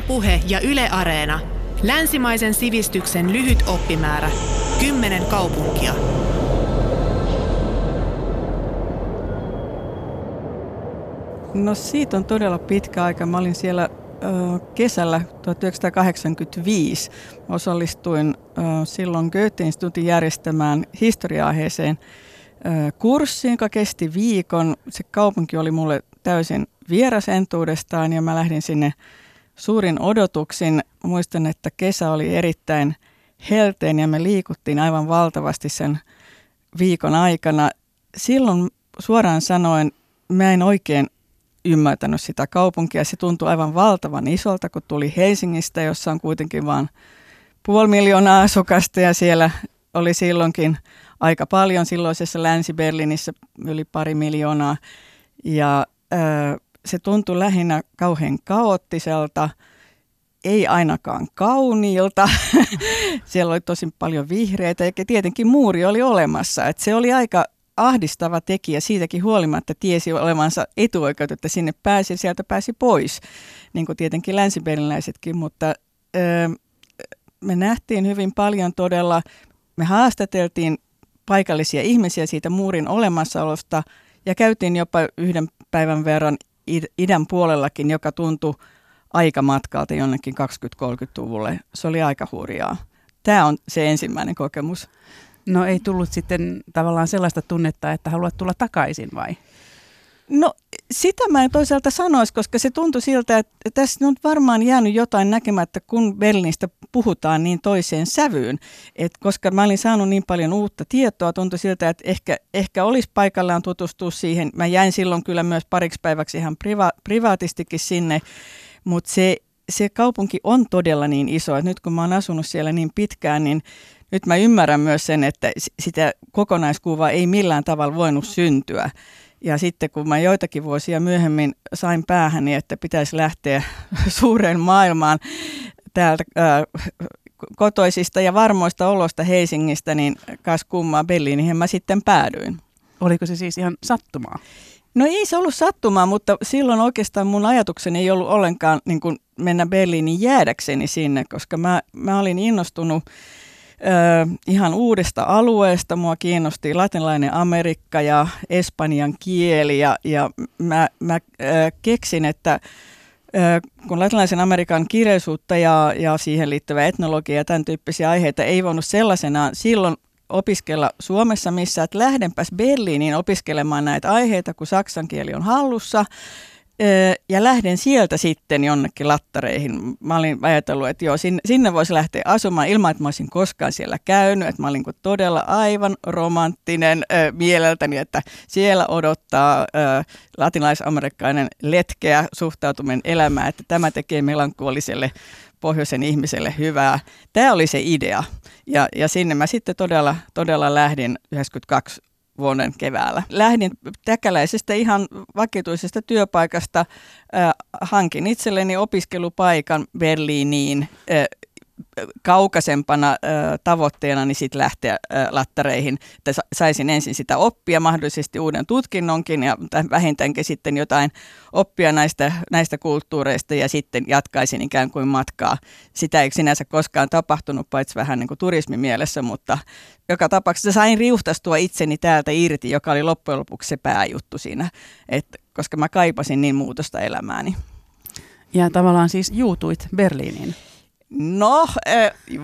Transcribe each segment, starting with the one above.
Ylepuhe ja Yle Areena. Länsimaisen sivistyksen lyhyt oppimäärä. Kymmenen kaupunkia. No siitä on todella pitkä aika. Mä olin siellä kesällä 1985. Osallistuin silloin Goethe-instituutin järjestämään historia-aiheeseen ö, kurssiin, joka kesti viikon. Se kaupunki oli mulle täysin vieras entuudestaan ja mä lähdin sinne suurin odotuksin. Muistan, että kesä oli erittäin helteen ja me liikuttiin aivan valtavasti sen viikon aikana. Silloin suoraan sanoen mä en oikein ymmärtänyt sitä kaupunkia. Se tuntui aivan valtavan isolta, kun tuli Helsingistä, jossa on kuitenkin vain puoli miljoonaa asukasta ja siellä oli silloinkin aika paljon silloisessa Länsi-Berliinissä yli pari miljoonaa. Ja ö, se tuntui lähinnä kauhean kaoottiselta, ei ainakaan kauniilta. Siellä oli tosi paljon vihreitä ja tietenkin muuri oli olemassa. Et se oli aika ahdistava tekijä siitäkin huolimatta tiesi olevansa etuoikeutettu, että sinne pääsi ja sieltä pääsi pois, niin kuin tietenkin länsiperiläisetkin, mutta öö, me nähtiin hyvin paljon todella, me haastateltiin paikallisia ihmisiä siitä muurin olemassaolosta ja käytiin jopa yhden päivän verran idän puolellakin, joka tuntui aikamatkalta jonnekin 20-30-luvulle. Se oli aika hurjaa. Tämä on se ensimmäinen kokemus. No ei tullut sitten tavallaan sellaista tunnetta, että haluat tulla takaisin vai? No sitä mä en toisaalta sanoisi, koska se tuntui siltä, että tässä on varmaan jäänyt jotain näkemättä, kun Berliinistä puhutaan niin toiseen sävyyn. Et koska mä olin saanut niin paljon uutta tietoa, tuntui siltä, että ehkä, ehkä olisi paikallaan tutustua siihen. Mä jäin silloin kyllä myös pariksi päiväksi ihan priva, privaatistikin sinne, mutta se, se kaupunki on todella niin iso, että nyt kun mä oon asunut siellä niin pitkään, niin nyt mä ymmärrän myös sen, että sitä kokonaiskuvaa ei millään tavalla voinut syntyä. Ja sitten kun mä joitakin vuosia myöhemmin sain päähäni, että pitäisi lähteä suureen maailmaan täältä ää, kotoisista ja varmoista olosta Helsingistä, niin kas kummaa Berliiniin mä sitten päädyin. Oliko se siis ihan sattumaa? No ei se ollut sattumaa, mutta silloin oikeastaan mun ajatukseni ei ollut ollenkaan niin kuin mennä Berliiniin jäädäkseni sinne, koska mä, mä olin innostunut ihan uudesta alueesta. Mua kiinnosti latinalainen Amerikka ja espanjan kieli ja, ja mä, mä keksin, että kun latinalaisen Amerikan kirjallisuutta ja, ja siihen liittyvä etnologia ja tämän tyyppisiä aiheita ei voinut sellaisenaan silloin opiskella Suomessa missä, että lähdenpäs Berliiniin opiskelemaan näitä aiheita, kun saksan kieli on hallussa ja lähden sieltä sitten jonnekin lattareihin. Mä olin ajatellut, että joo, sinne, sinne voisi lähteä asumaan ilman, että mä olisin koskaan siellä käynyt. Että mä olin todella aivan romanttinen ö, mieleltäni, että siellä odottaa ö, latinalaisamerikkainen letkeä suhtautuminen elämään, että tämä tekee melankoliselle pohjoisen ihmiselle hyvää. Tämä oli se idea. Ja, ja sinne mä sitten todella, todella lähdin 92 vuoden keväällä. Lähdin täkäläisestä ihan vakituisesta työpaikasta, äh, hankin itselleni opiskelupaikan Berliiniin äh, kaukaisempana tavoitteena niin sit lähteä äh, lattareihin, että saisin ensin sitä oppia, mahdollisesti uuden tutkinnonkin ja vähintäänkin sitten jotain oppia näistä, näistä kulttuureista ja sitten jatkaisin ikään kuin matkaa. Sitä ei sinänsä koskaan tapahtunut, paitsi vähän niin kuin turismimielessä, mutta joka tapauksessa sain riuhtastua itseni täältä irti, joka oli loppujen lopuksi se pääjuttu siinä, että, koska mä kaipasin niin muutosta elämääni. Ja tavallaan siis juutuit Berliiniin. No,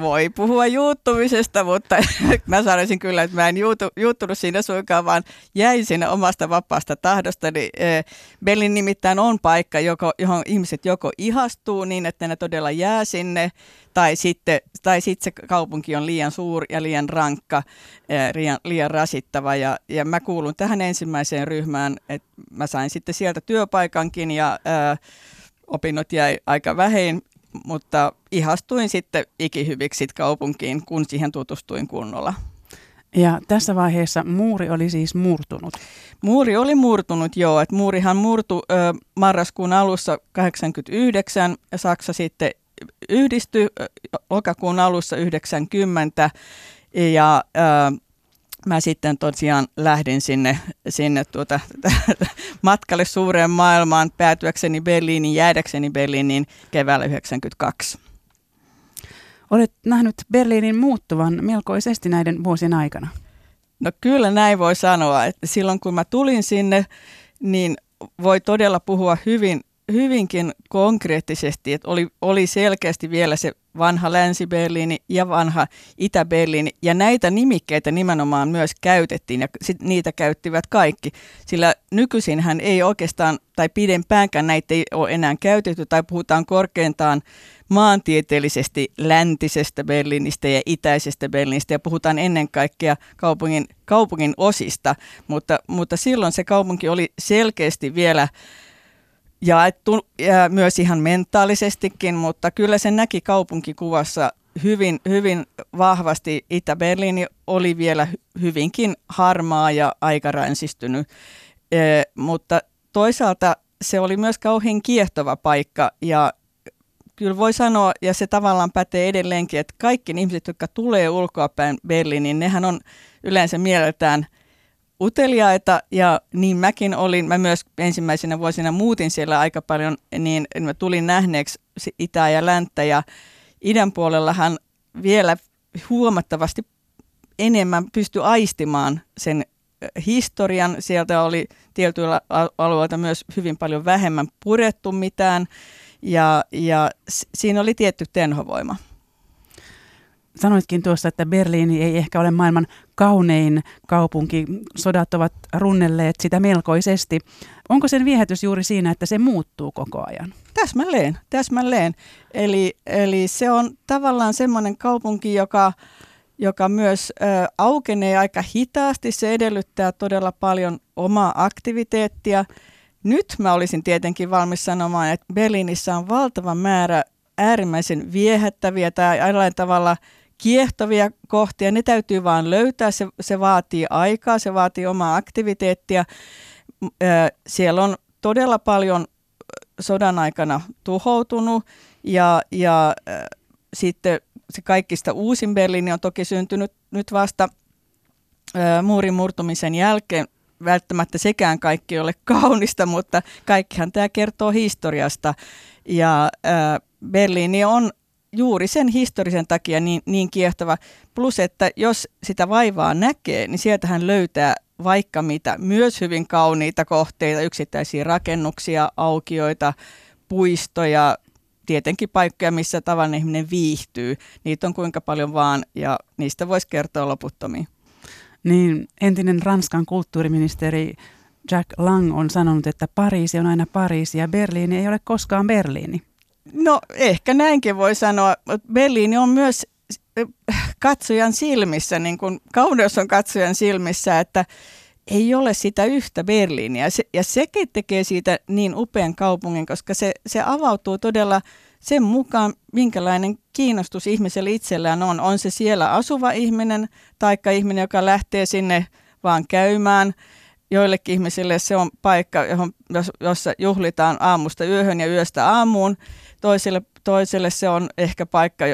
voi puhua juuttumisesta, mutta mä sanoisin kyllä, että mä en juutu, juuttunut siinä suinkaan, vaan jäin siinä omasta vapaasta tahdosta. Berlin nimittäin on paikka, joko, johon ihmiset joko ihastuu niin, että ne todella jää sinne, tai sitten, tai sitten se kaupunki on liian suuri ja liian rankka, liian, liian rasittava. Ja, ja mä kuulun tähän ensimmäiseen ryhmään, että mä sain sitten sieltä työpaikankin ja opinnot jäi aika vähin mutta ihastuin sitten ikihyviksi kaupunkiin, kun siihen tutustuin kunnolla. Ja tässä vaiheessa muuri oli siis murtunut? Muuri oli murtunut, joo. Et muurihan murtui ö, marraskuun alussa 89 ja Saksa sitten yhdistyi lokakuun alussa 90 ja ö, mä sitten tosiaan lähdin sinne, sinne tuota, matkalle suureen maailmaan päätyäkseni Berliiniin, jäädäkseni Berliiniin keväällä 1992. Olet nähnyt Berliinin muuttuvan melkoisesti näiden vuosien aikana. No kyllä näin voi sanoa, että silloin kun mä tulin sinne, niin voi todella puhua hyvin, hyvinkin konkreettisesti, että oli, oli selkeästi vielä se vanha Länsi-Berliini ja vanha Itä-Berliini, ja näitä nimikkeitä nimenomaan myös käytettiin, ja sit niitä käyttivät kaikki, sillä nykyisinhän ei oikeastaan, tai pidempäänkään näitä ei ole enää käytetty, tai puhutaan korkeintaan maantieteellisesti läntisestä Berliinistä ja itäisestä Berliinistä ja puhutaan ennen kaikkea kaupungin, kaupungin osista, mutta, mutta silloin se kaupunki oli selkeästi vielä jaettu ja myös ihan mentaalisestikin, mutta kyllä se näki kaupunkikuvassa hyvin, hyvin vahvasti. Itä-Berliini oli vielä hyvinkin harmaa ja aika ränsistynyt, e, mutta toisaalta se oli myös kauhean kiehtova paikka ja kyllä voi sanoa, ja se tavallaan pätee edelleenkin, että kaikki ihmiset, jotka tulee ulkoapäin Berliiniin, nehän on yleensä mieleltään uteliaita, ja niin mäkin olin, mä myös ensimmäisenä vuosina muutin siellä aika paljon, niin mä tulin nähneeksi itää ja länttä, ja idän puolellahan vielä huomattavasti enemmän pysty aistimaan sen historian. Sieltä oli tietyillä alueilla myös hyvin paljon vähemmän purettu mitään ja, ja siinä oli tietty tenhovoima. Sanoitkin tuossa, että Berliini ei ehkä ole maailman kaunein kaupunki. Sodat ovat runnelleet sitä melkoisesti. Onko sen viehätys juuri siinä, että se muuttuu koko ajan? Täsmälleen, täsmälleen. Eli, eli se on tavallaan semmoinen kaupunki, joka, joka myös ö, aukenee aika hitaasti. Se edellyttää todella paljon omaa aktiviteettia – nyt mä olisin tietenkin valmis sanomaan, että Berliinissä on valtava määrä äärimmäisen viehättäviä tai jollain tavalla kiehtovia kohtia. Ne täytyy vaan löytää, se, se vaatii aikaa, se vaatii omaa aktiviteettia. Siellä on todella paljon sodan aikana tuhoutunut ja, ja sitten se kaikista uusin Berliini on toki syntynyt nyt vasta muurin murtumisen jälkeen välttämättä sekään kaikki ole kaunista, mutta kaikkihan tämä kertoo historiasta. Ja Berliini on juuri sen historisen takia niin, niin kiehtova. Plus, että jos sitä vaivaa näkee, niin sieltähän löytää vaikka mitä, myös hyvin kauniita kohteita, yksittäisiä rakennuksia, aukioita, puistoja, tietenkin paikkoja, missä tavallinen ihminen viihtyy. Niitä on kuinka paljon vaan, ja niistä voisi kertoa loputtomiin niin entinen Ranskan kulttuuriministeri Jack Lang on sanonut, että Pariisi on aina Pariisi ja Berliini ei ole koskaan Berliini. No ehkä näinkin voi sanoa. Berliini on myös äh, katsojan silmissä, niin kuin kauneus on katsojan silmissä, että ei ole sitä yhtä Berliiniä. Se, ja sekin tekee siitä niin upean kaupungin, koska se, se avautuu todella sen mukaan, minkälainen kiinnostus ihmisellä itsellään on. On se siellä asuva ihminen tai ihminen, joka lähtee sinne vaan käymään. Joillekin ihmisille se on paikka, johon, jossa juhlitaan aamusta yöhön ja yöstä aamuun. Toiselle, toiselle se on ehkä paikka,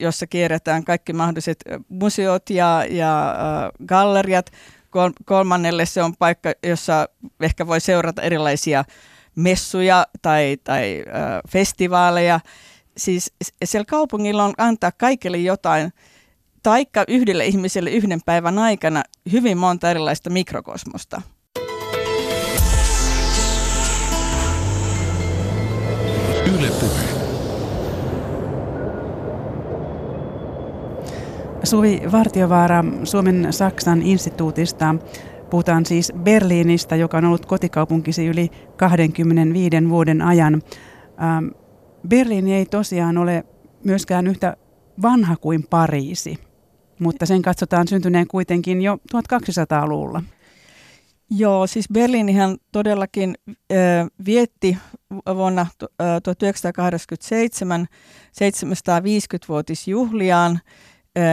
jossa kierretään kaikki mahdolliset museot ja, ja galleriat. Kol, kolmannelle se on paikka, jossa ehkä voi seurata erilaisia messuja tai, tai äh, festivaaleja. Siis siellä kaupungilla on antaa kaikille jotain, taikka yhdelle ihmiselle yhden päivän aikana hyvin monta erilaista mikrokosmosta. Yle Puhe. Suvi Vartiovaara Suomen Saksan instituutista Puhutaan siis Berliinistä, joka on ollut kotikaupunkisi yli 25 vuoden ajan. Ähm, Berliini ei tosiaan ole myöskään yhtä vanha kuin Pariisi, mutta sen katsotaan syntyneen kuitenkin jo 1200-luvulla. Joo, siis Berliinihän todellakin äh, vietti vuonna äh, 1987 750-vuotisjuhliaan.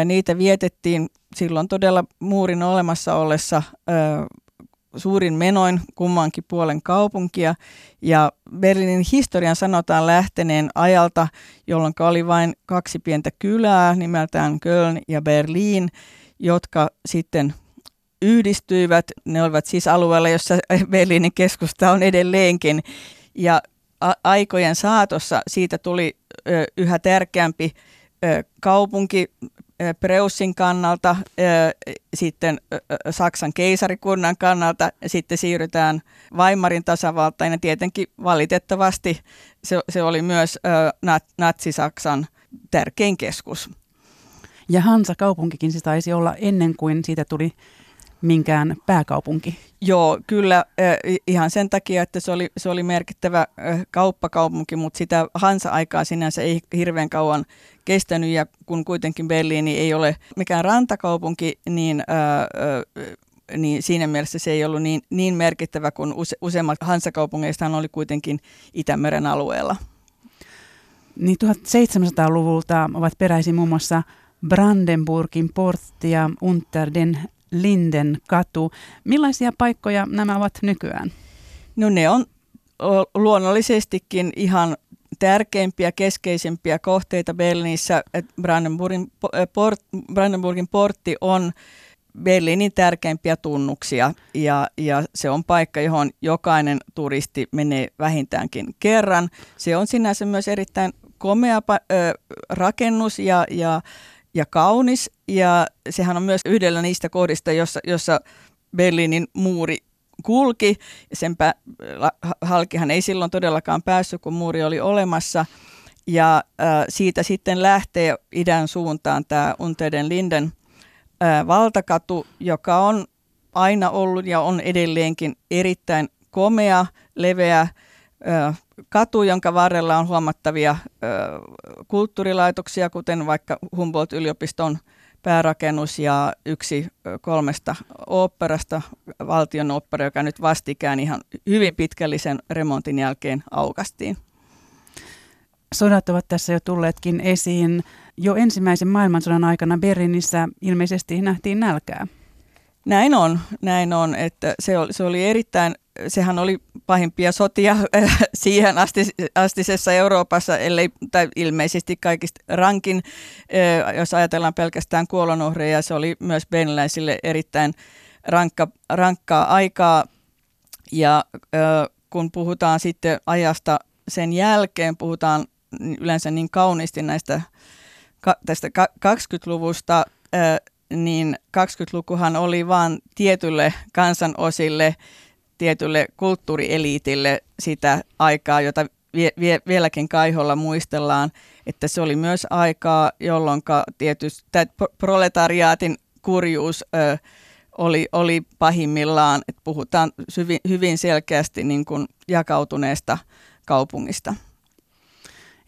Niitä vietettiin silloin todella muurin olemassa ollessa suurin menoin kummankin puolen kaupunkia. Ja Berliinin historian sanotaan lähteneen ajalta, jolloin oli vain kaksi pientä kylää nimeltään Köln ja Berliin, jotka sitten yhdistyivät. Ne olivat siis alueella, jossa Berliinin keskusta on edelleenkin. Ja aikojen saatossa siitä tuli yhä tärkeämpi kaupunki Preussin kannalta, sitten Saksan keisarikunnan kannalta, sitten siirrytään Weimarin tasavaltaan ja tietenkin valitettavasti se, se oli myös Natsi-Saksan tärkein keskus. Ja Hansa kaupunkikin se taisi olla ennen kuin siitä tuli minkään pääkaupunki. Joo, kyllä ihan sen takia, että se oli, se oli merkittävä kauppakaupunki, mutta sitä Hansa-aikaa sinänsä ei hirveän kauan kestänyt ja kun kuitenkin Berliini ei ole mikään rantakaupunki, niin, ää, niin siinä mielessä se ei ollut niin, niin merkittävä kuin use, useimmat Hansa-kaupungeista oli kuitenkin Itämeren alueella. Niin 1700-luvulta ovat peräisin muun muassa Brandenburgin portti ja Unter den Linden katu. Millaisia paikkoja nämä ovat nykyään? No ne on luonnollisestikin ihan tärkeimpiä, keskeisimpiä kohteita Berliinissä. Brandenburgin, port, Brandenburgin portti on Berliinin tärkeimpiä tunnuksia ja, ja se on paikka, johon jokainen turisti menee vähintäänkin kerran. Se on sinänsä myös erittäin komea rakennus ja, ja ja kaunis. Ja sehän on myös yhdellä niistä kohdista, jossa, jossa Berliinin muuri kulki. Senpä halkihan ei silloin todellakaan päässyt, kun muuri oli olemassa. Ja äh, siitä sitten lähtee idän suuntaan tämä Unteden Linden äh, valtakatu, joka on aina ollut ja on edelleenkin erittäin komea, leveä äh, katu, jonka varrella on huomattavia ö, kulttuurilaitoksia, kuten vaikka Humboldt-yliopiston päärakennus ja yksi kolmesta oopperasta, valtion opera, joka nyt vastikään ihan hyvin pitkällisen remontin jälkeen aukastiin. Sodat ovat tässä jo tulleetkin esiin. Jo ensimmäisen maailmansodan aikana Berliinissä ilmeisesti nähtiin nälkää. Näin on, näin on, että se oli, se oli erittäin sehän oli pahimpia sotia äh, siihen asti, astisessa Euroopassa, ellei, tai ilmeisesti kaikista rankin, äh, jos ajatellaan pelkästään kuolonuhreja, se oli myös benläisille erittäin rankka, rankkaa aikaa. Ja äh, kun puhutaan sitten ajasta sen jälkeen, puhutaan yleensä niin kauniisti näistä tästä 20-luvusta, niin 20-lukuhan oli vain tietylle kansanosille – tietylle kulttuurieliitille sitä aikaa, jota vie, vie, vieläkin kaiholla muistellaan, että se oli myös aikaa, jolloin tietysti proletariaatin kurjuus ö, oli, oli pahimmillaan, että puhutaan hyvin, hyvin selkeästi niin kuin jakautuneesta kaupungista.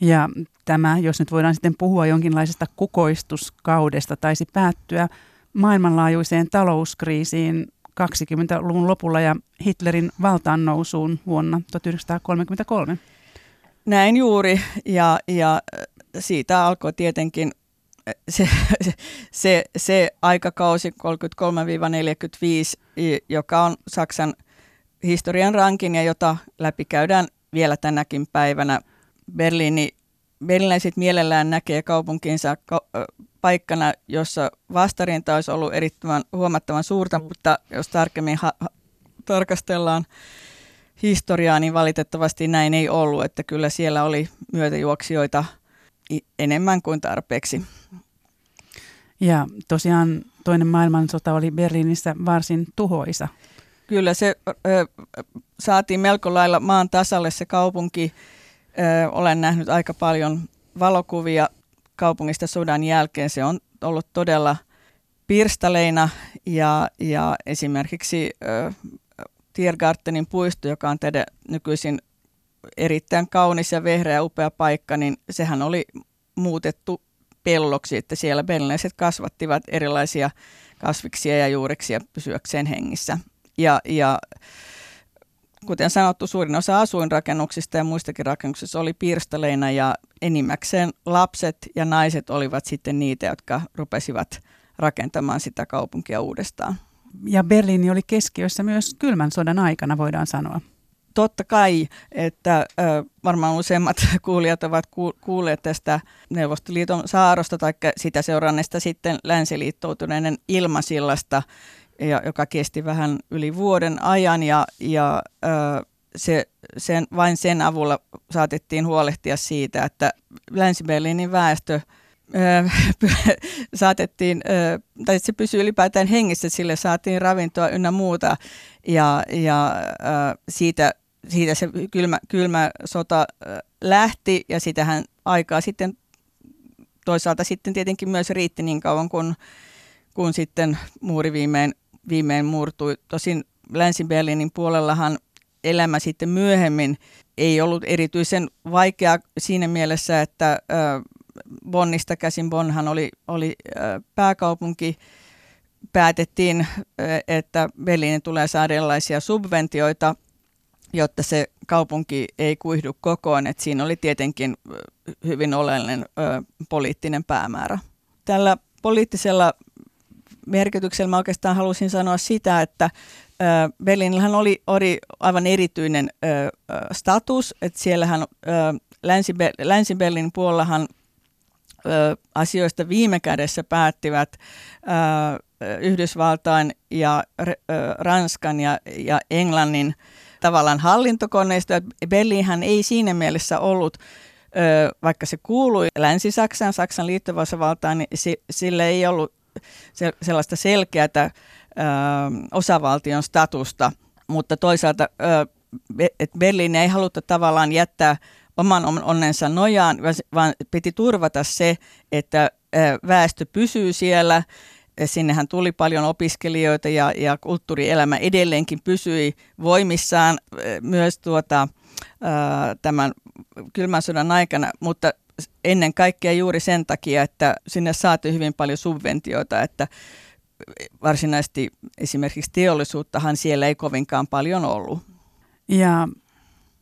Ja tämä, jos nyt voidaan sitten puhua jonkinlaisesta kukoistuskaudesta, taisi päättyä maailmanlaajuiseen talouskriisiin 20-luvun lopulla ja Hitlerin valtaan nousuun vuonna 1933. Näin juuri, ja, ja siitä alkoi tietenkin se, se, se aikakausi 33-45, joka on Saksan historian rankin ja jota läpikäydään vielä tänäkin päivänä. Berliini, berliiniläiset mielellään näkee kaupunkinsa paikkana, jossa vastarinta olisi ollut erittäin huomattavan suurta, mutta jos tarkemmin ha- ha- tarkastellaan historiaa, niin valitettavasti näin ei ollut, että kyllä siellä oli myötäjuoksijoita enemmän kuin tarpeeksi. Ja tosiaan toinen maailmansota oli Berliinissä varsin tuhoisa. Kyllä se ö, saatiin melko lailla maan tasalle se kaupunki. Ö, olen nähnyt aika paljon valokuvia kaupungista sodan jälkeen. Se on ollut todella pirstaleina ja, ja esimerkiksi äh, Tiergartenin puisto, joka on teidän nykyisin erittäin kaunis ja vehreä ja upea paikka, niin sehän oli muutettu pelloksi, että siellä berlinäiset kasvattivat erilaisia kasviksia ja juureksia pysyäkseen hengissä. Ja, ja kuten sanottu, suurin osa asuinrakennuksista ja muistakin rakennuksista oli pirstaleina ja enimmäkseen lapset ja naiset olivat sitten niitä, jotka rupesivat rakentamaan sitä kaupunkia uudestaan. Ja Berliini oli keskiössä myös kylmän sodan aikana, voidaan sanoa. Totta kai, että varmaan useimmat kuulijat ovat kuulleet tästä Neuvostoliiton saarosta tai sitä seuranneesta sitten länsiliittoutuneiden ilmasillasta, ja, joka kesti vähän yli vuoden ajan ja, ja ö, se, sen, vain sen avulla saatettiin huolehtia siitä, että Länsi-Berliinin väestö saatettiin, tai se pysyi ylipäätään hengissä, sille saatiin ravintoa ynnä muuta. Ja, ja siitä, siitä se kylmä, kylmä sota lähti ja sitähän aikaa sitten toisaalta sitten tietenkin myös riitti niin kauan, kun, kun sitten muuri viimein, viimein murtui. Tosin Länsi-Berliinin puolellahan elämä sitten myöhemmin ei ollut erityisen vaikea siinä mielessä, että Bonnista käsin, Bonnhan oli, oli pääkaupunki, päätettiin, että Berliinin tulee saada erilaisia subventioita, jotta se kaupunki ei kuihdu kokoon. että siinä oli tietenkin hyvin oleellinen poliittinen päämäärä. Tällä poliittisella merkityksellä mä oikeastaan halusin sanoa sitä, että Berliinillähän oli, oli aivan erityinen ö, status, että siellähän ö, Länsi-Berliinin puolellahan ö, asioista viime kädessä päättivät ö, Yhdysvaltain ja ö, Ranskan ja, ja Englannin tavallaan hallintokoneisto. Berliinhän ei siinä mielessä ollut vaikka se kuului Länsi-Saksaan, Saksan liittovasavaltaan, niin sillä ei ollut sellaista selkeää osavaltion statusta, mutta toisaalta että Berliin ei haluttu tavallaan jättää oman onnensa nojaan, vaan piti turvata se, että väestö pysyy siellä. Sinnehän tuli paljon opiskelijoita ja, ja kulttuurielämä edelleenkin pysyi voimissaan myös tuota, tämän kylmän sodan aikana, mutta ennen kaikkea juuri sen takia, että sinne saatiin hyvin paljon subventioita, että varsinaisesti esimerkiksi teollisuuttahan siellä ei kovinkaan paljon ollut. Ja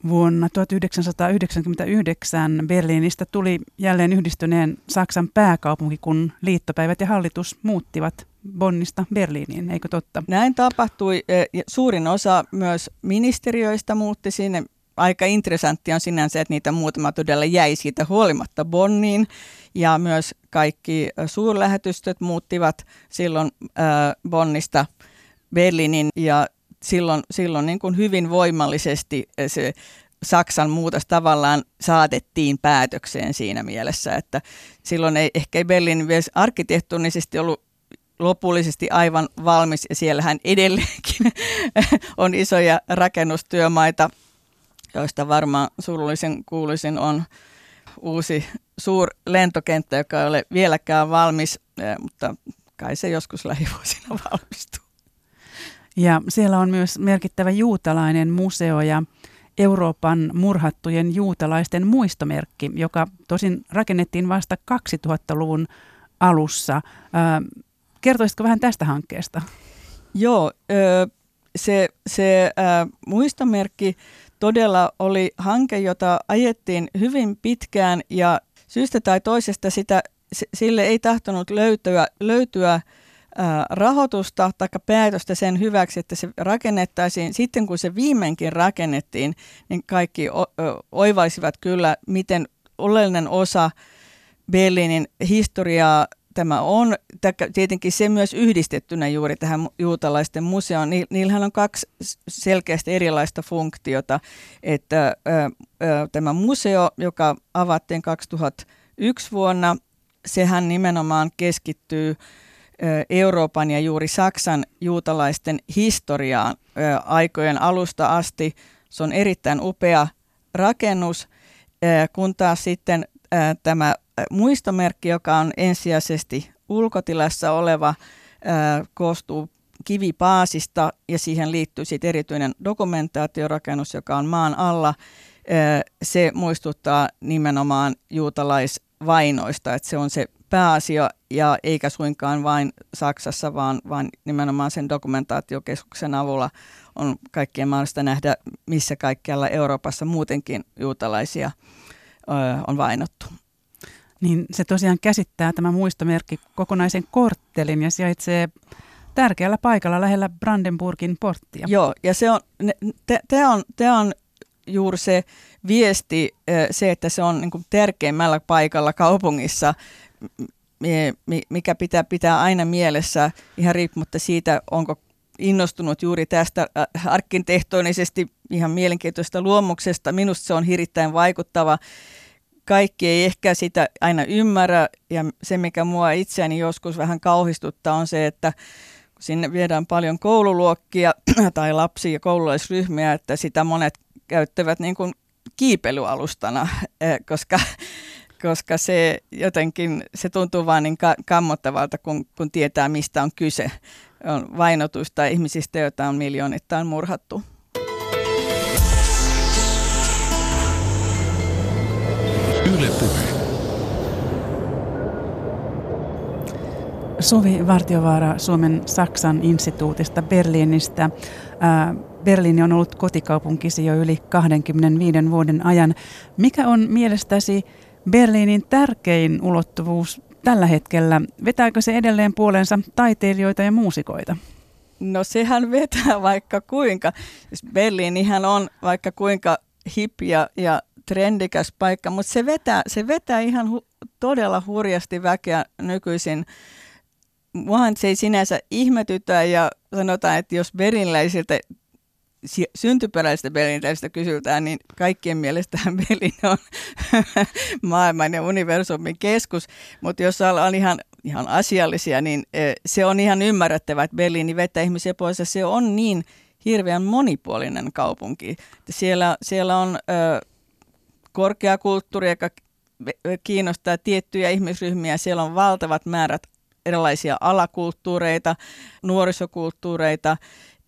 vuonna 1999 Berliinistä tuli jälleen yhdistyneen Saksan pääkaupunki, kun liittopäivät ja hallitus muuttivat Bonnista Berliiniin, eikö totta? Näin tapahtui. Suurin osa myös ministeriöistä muutti sinne aika interessanttia on sinänsä, että niitä muutama todella jäi siitä huolimatta Bonniin. Ja myös kaikki suurlähetystöt muuttivat silloin Bonnista Berliinin ja silloin, silloin niin kuin hyvin voimallisesti se Saksan muutos tavallaan saatettiin päätökseen siinä mielessä, että silloin ei ehkä Berliin vielä arkkitehtonisesti ollut lopullisesti aivan valmis ja siellähän edelleenkin on isoja rakennustyömaita joista varmaan surullisen kuuluisin on uusi suur lentokenttä, joka ei ole vieläkään valmis, eh, mutta kai se joskus lähivuosina valmistuu. Ja siellä on myös merkittävä juutalainen museo ja Euroopan murhattujen juutalaisten muistomerkki, joka tosin rakennettiin vasta 2000-luvun alussa. Kertoisitko vähän tästä hankkeesta? Joo, se, se muistomerkki todella oli hanke, jota ajettiin hyvin pitkään ja syystä tai toisesta sitä, sille ei tahtonut löytyä, löytyä rahoitusta tai päätöstä sen hyväksi, että se rakennettaisiin. Sitten kun se viimeinkin rakennettiin, niin kaikki oivaisivat kyllä, miten oleellinen osa Berliinin historiaa tämä on. Tietenkin se myös yhdistettynä juuri tähän juutalaisten museoon. Niillähän on kaksi selkeästi erilaista funktiota. Että tämä museo, joka avattiin 2001 vuonna, sehän nimenomaan keskittyy Euroopan ja juuri Saksan juutalaisten historiaan aikojen alusta asti. Se on erittäin upea rakennus, kun taas sitten tämä muistomerkki, joka on ensisijaisesti ulkotilassa oleva, koostuu kivipaasista ja siihen liittyy sitten erityinen dokumentaatiorakennus, joka on maan alla. Se muistuttaa nimenomaan juutalaisvainoista, että se on se pääasia ja eikä suinkaan vain Saksassa, vaan, vaan nimenomaan sen dokumentaatiokeskuksen avulla on kaikkien mahdollista nähdä, missä kaikkialla Euroopassa muutenkin juutalaisia on vainottu niin se tosiaan käsittää tämä muistomerkki kokonaisen korttelin ja sijaitsee tärkeällä paikalla lähellä Brandenburgin porttia. Joo, ja se on, tämä on, on juuri se viesti, se, että se on niin tärkeimmällä paikalla kaupungissa. mikä pitää pitää aina mielessä ihan riippumatta siitä, onko innostunut juuri tästä arkkitehtonisesti ihan mielenkiintoista luomuksesta. Minusta se on hirvittäin vaikuttava. Kaikki ei ehkä sitä aina ymmärrä ja se, mikä mua itseäni joskus vähän kauhistuttaa, on se, että sinne viedään paljon koululuokkia tai lapsia ja koululaisryhmiä, että sitä monet käyttävät niin kuin kiipeilyalustana, eh, koska, koska se jotenkin se tuntuu vain niin kammottavalta, kun, kun tietää, mistä on kyse. On vainotuista ihmisistä, joita on miljoonittain murhattu. Yle puhe. Suvi Vartiovaara Suomen Saksan instituutista Berliinistä. Berliini on ollut kotikaupunkisi jo yli 25 vuoden ajan. Mikä on mielestäsi Berliinin tärkein ulottuvuus tällä hetkellä? Vetääkö se edelleen puolensa taiteilijoita ja muusikoita? No sehän vetää vaikka kuinka. Siis Berliinihän on vaikka kuinka hip ja, ja trendikäs paikka, mutta se vetää, se vetää ihan hu- todella hurjasti väkeä nykyisin muahan se ei sinänsä ihmetytä ja sanotaan, että jos berinläisiltä syntyperäisestä Berliiniläisistä kysytään, niin kaikkien mielestä Berliin on maailman ja universumin keskus, mutta jos ollaan ihan, ihan asiallisia, niin e, se on ihan ymmärrettävä, että Berliini vetää ihmisiä pois ja se on niin hirveän monipuolinen kaupunki. Siellä, siellä on ö, korkeakulttuuri, joka kiinnostaa tiettyjä ihmisryhmiä, siellä on valtavat määrät erilaisia alakulttuureita, nuorisokulttuureita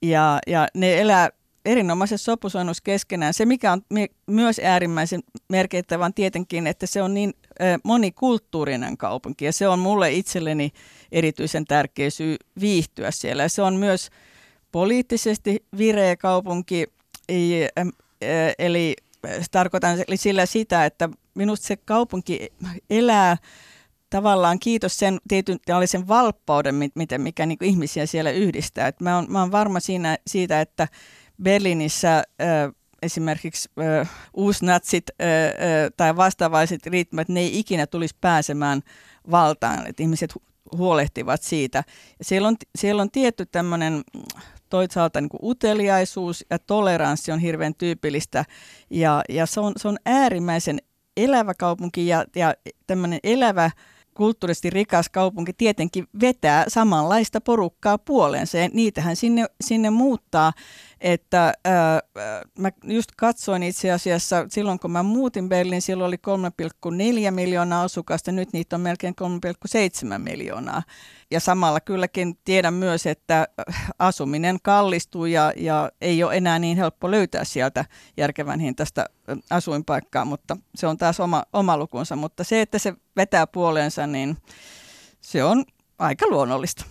ja, ja ne elää erinomaisessa sopusoinnussa keskenään. Se, mikä on myös äärimmäisen merkittävä, on tietenkin, että se on niin monikulttuurinen kaupunki ja se on mulle itselleni erityisen tärkeä syy viihtyä siellä. Ja se on myös poliittisesti vireä kaupunki, eli tarkoitan sillä sitä, että minusta se kaupunki elää tavallaan kiitos sen tietyn sen valppauden, miten, mikä niin kuin ihmisiä siellä yhdistää. Et mä, oon, mä varma siinä, siitä, että Berliinissä äh, esimerkiksi äh, uusnatsit äh, äh, tai vastaavaiset riittämät, ne ei ikinä tulisi pääsemään valtaan, että ihmiset huolehtivat siitä. Siellä, on, siellä on tietty tämmöinen toisaalta niin uteliaisuus ja toleranssi on hirveän tyypillistä ja, ja se, on, se on äärimmäisen elävä kaupunki ja, ja tämmöinen elävä kulttuurisesti rikas kaupunki tietenkin vetää samanlaista porukkaa puoleensa ja niitähän sinne, sinne muuttaa. Että ää, mä just katsoin itse asiassa, silloin kun mä muutin Berliin, silloin oli 3,4 miljoonaa asukasta, nyt niitä on melkein 3,7 miljoonaa. Ja samalla kylläkin tiedän myös, että asuminen kallistuu ja, ja ei ole enää niin helppo löytää sieltä järkevän hintaista asuinpaikkaa, mutta se on taas oma, oma lukunsa. Mutta se, että se vetää puoleensa, niin se on aika luonnollista.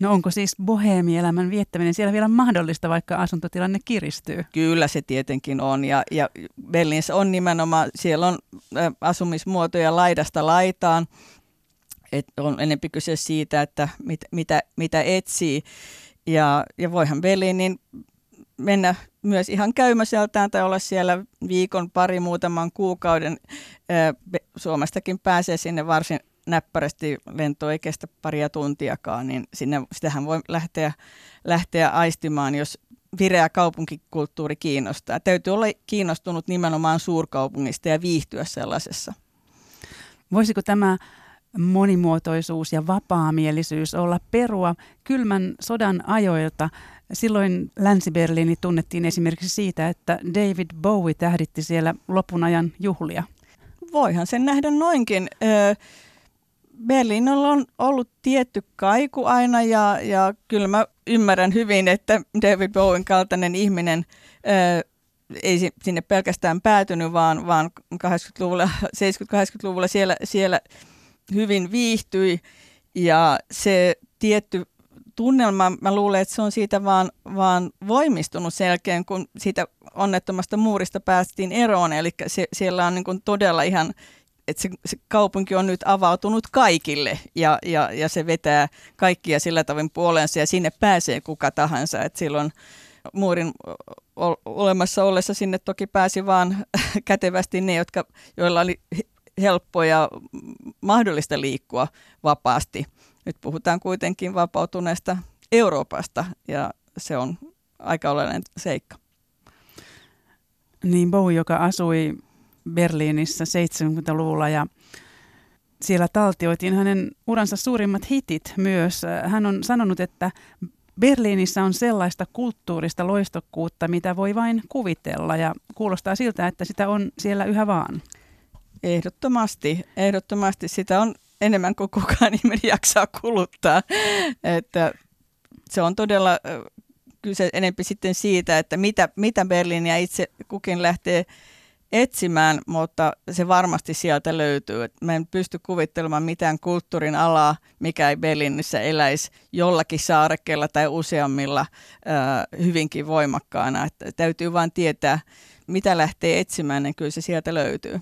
No onko siis boheemielämän viettäminen siellä vielä mahdollista, vaikka asuntotilanne kiristyy? Kyllä se tietenkin on ja, ja Berliinissä on nimenomaan, siellä on asumismuotoja laidasta laitaan, et on enempi kyse siitä, että mit, mitä, mitä etsii. Ja, ja voihan Berliinin mennä myös ihan käymäseltään tai olla siellä viikon, pari, muutaman kuukauden. Suomestakin pääsee sinne varsin näppärästi, lento ei kestä paria tuntiakaan, niin sinne, sitähän voi lähteä, lähteä aistimaan, jos vireä kaupunkikulttuuri kiinnostaa. Täytyy olla kiinnostunut nimenomaan suurkaupungista ja viihtyä sellaisessa. Voisiko tämä monimuotoisuus ja vapaamielisyys olla perua kylmän sodan ajoilta. Silloin Länsi-Berliini tunnettiin esimerkiksi siitä, että David Bowie tähditti siellä lopun ajan juhlia. Voihan sen nähdä noinkin. Berliinillä on ollut tietty kaiku aina ja, ja kyllä mä ymmärrän hyvin, että David Bowen kaltainen ihminen ei sinne pelkästään päätynyt, vaan, vaan 80-luvulla, 70-80-luvulla siellä, siellä hyvin viihtyi ja se tietty tunnelma, mä luulen, että se on siitä vaan, vaan voimistunut sen jälkeen, kun siitä onnettomasta muurista päästiin eroon. Eli se, siellä on niin kuin todella ihan, että se, se kaupunki on nyt avautunut kaikille ja, ja, ja se vetää kaikkia sillä tavoin puoleensa ja sinne pääsee kuka tahansa. Että silloin muurin olemassa ollessa sinne toki pääsi vaan kätevästi ne, jotka, joilla oli helppo ja mahdollista liikkua vapaasti. Nyt puhutaan kuitenkin vapautuneesta Euroopasta ja se on aika oleellinen seikka. Niin Bowie, joka asui Berliinissä 70-luvulla ja siellä taltioitiin hänen uransa suurimmat hitit myös. Hän on sanonut, että Berliinissä on sellaista kulttuurista loistokkuutta, mitä voi vain kuvitella ja kuulostaa siltä, että sitä on siellä yhä vaan. Ehdottomasti, ehdottomasti sitä on enemmän kuin kukaan ihminen jaksaa kuluttaa. Että se on todella kyse enempi sitten siitä, että mitä, mitä Berliiniä itse kukin lähtee etsimään, mutta se varmasti sieltä löytyy. Mä en pysty kuvittelemaan mitään kulttuurin alaa, mikä ei Berliinissä eläisi jollakin saarekkeella tai useammilla äh, hyvinkin voimakkaana. Että täytyy vain tietää, mitä lähtee etsimään, niin kyllä se sieltä löytyy.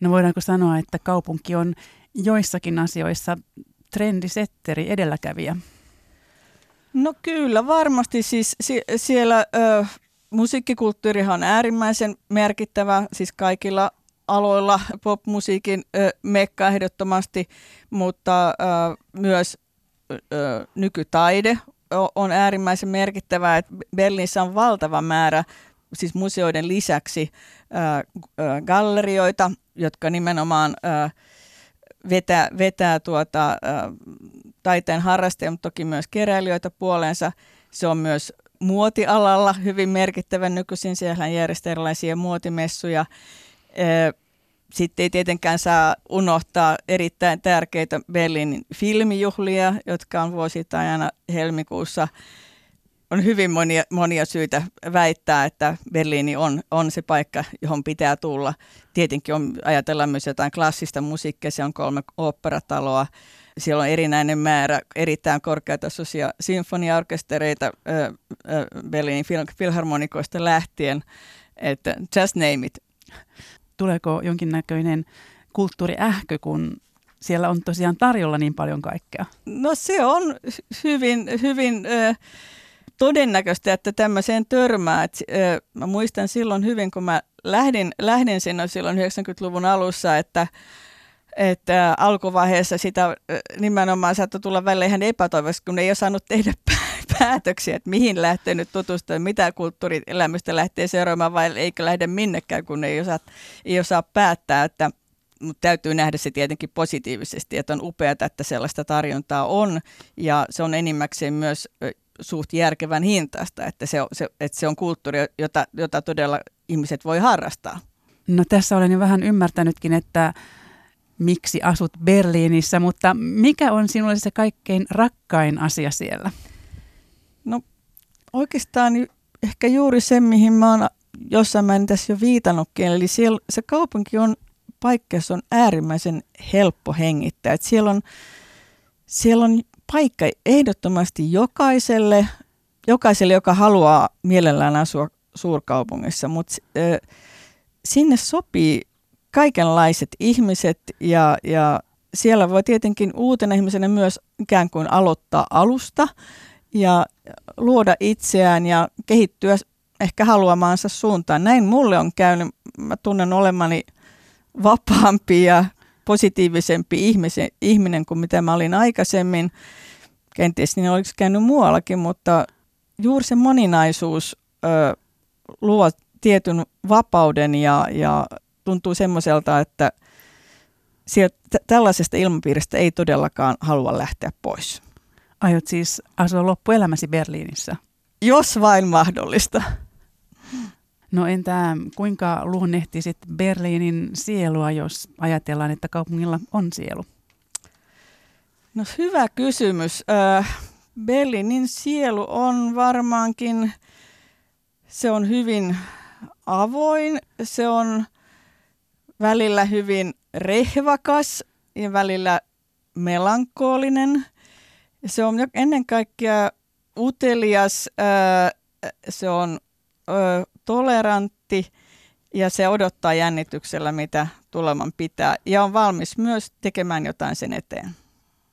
No voidaanko sanoa, että kaupunki on joissakin asioissa trendisetteri, edelläkävijä? No kyllä, varmasti siis sie- siellä... Ö, musiikkikulttuurihan on äärimmäisen merkittävä, siis kaikilla aloilla popmusiikin mekka ehdottomasti, mutta myös nykytaide on äärimmäisen merkittävää. että Berliinissä on valtava määrä siis museoiden lisäksi gallerioita, jotka nimenomaan vetää, vetää tuota, taiteen harrastajia, mutta toki myös keräilijöitä puoleensa. Se on myös muotialalla hyvin merkittävä nykyisin. Siellä järjestää erilaisia muotimessuja. Sitten ei tietenkään saa unohtaa erittäin tärkeitä Berliinin filmijuhlia, jotka on vuosittain aina helmikuussa. On hyvin monia, monia syitä väittää, että Berliini on, on se paikka, johon pitää tulla. Tietenkin on, ajatellaan myös jotain klassista musiikkia, se on kolme oopperataloa, siellä on erinäinen määrä erittäin korkeatasoisia sinfoniaorkestereita Berliinin filharmonikoista lähtien, että just name it. Tuleeko jonkinnäköinen kulttuuriähkö, kun siellä on tosiaan tarjolla niin paljon kaikkea? No se on hyvin, hyvin äh, todennäköistä, että tämmöiseen törmää. Et, äh, mä muistan silloin hyvin, kun mä lähdin, lähdin sinne silloin 90-luvun alussa, että että alkuvaiheessa sitä nimenomaan saattoi tulla välillä ihan epätoivoisesti, kun ei osannut tehdä päätöksiä, että mihin lähtee nyt tutustumaan, mitä kulttuurielämystä lähtee seuraamaan vai eikö lähde minnekään, kun ei osaa, ei osaa päättää, että mutta täytyy nähdä se tietenkin positiivisesti, että on upeaa, että sellaista tarjontaa on ja se on enimmäkseen myös suht järkevän hintaista, että se, se, että se on kulttuuri, jota, jota todella ihmiset voi harrastaa. No tässä olen jo vähän ymmärtänytkin, että miksi asut Berliinissä, mutta mikä on sinulle se kaikkein rakkain asia siellä? No oikeastaan ehkä juuri se, mihin mä oon jossain määrin tässä jo viitannutkin, eli siellä, se kaupunki on paikka, jossa on äärimmäisen helppo hengittää. Et siellä, on, siellä on paikka ehdottomasti jokaiselle, jokaiselle, joka haluaa mielellään asua suurkaupungissa, mutta sinne sopii kaikenlaiset ihmiset ja, ja siellä voi tietenkin uutena ihmisenä myös ikään kuin aloittaa alusta ja luoda itseään ja kehittyä ehkä haluamaansa suuntaan. Näin mulle on käynyt. Mä tunnen olemani vapaampi ja positiivisempi ihmisen, ihminen kuin mitä mä olin aikaisemmin. Kenties niin olisi käynyt muuallakin, mutta juuri se moninaisuus ö, luo tietyn vapauden ja, ja tuntuu semmoiselta, että sieltä, tällaisesta ilmapiiristä ei todellakaan halua lähteä pois. Aiot siis asua loppuelämäsi Berliinissä? Jos vain mahdollista. No entä kuinka luonnehtisit Berliinin sielua, jos ajatellaan, että kaupungilla on sielu? No hyvä kysymys. Berliinin sielu on varmaankin, se on hyvin avoin, se on välillä hyvin rehvakas ja välillä melankolinen. Se on ennen kaikkea utelias, se on tolerantti ja se odottaa jännityksellä, mitä tuleman pitää ja on valmis myös tekemään jotain sen eteen.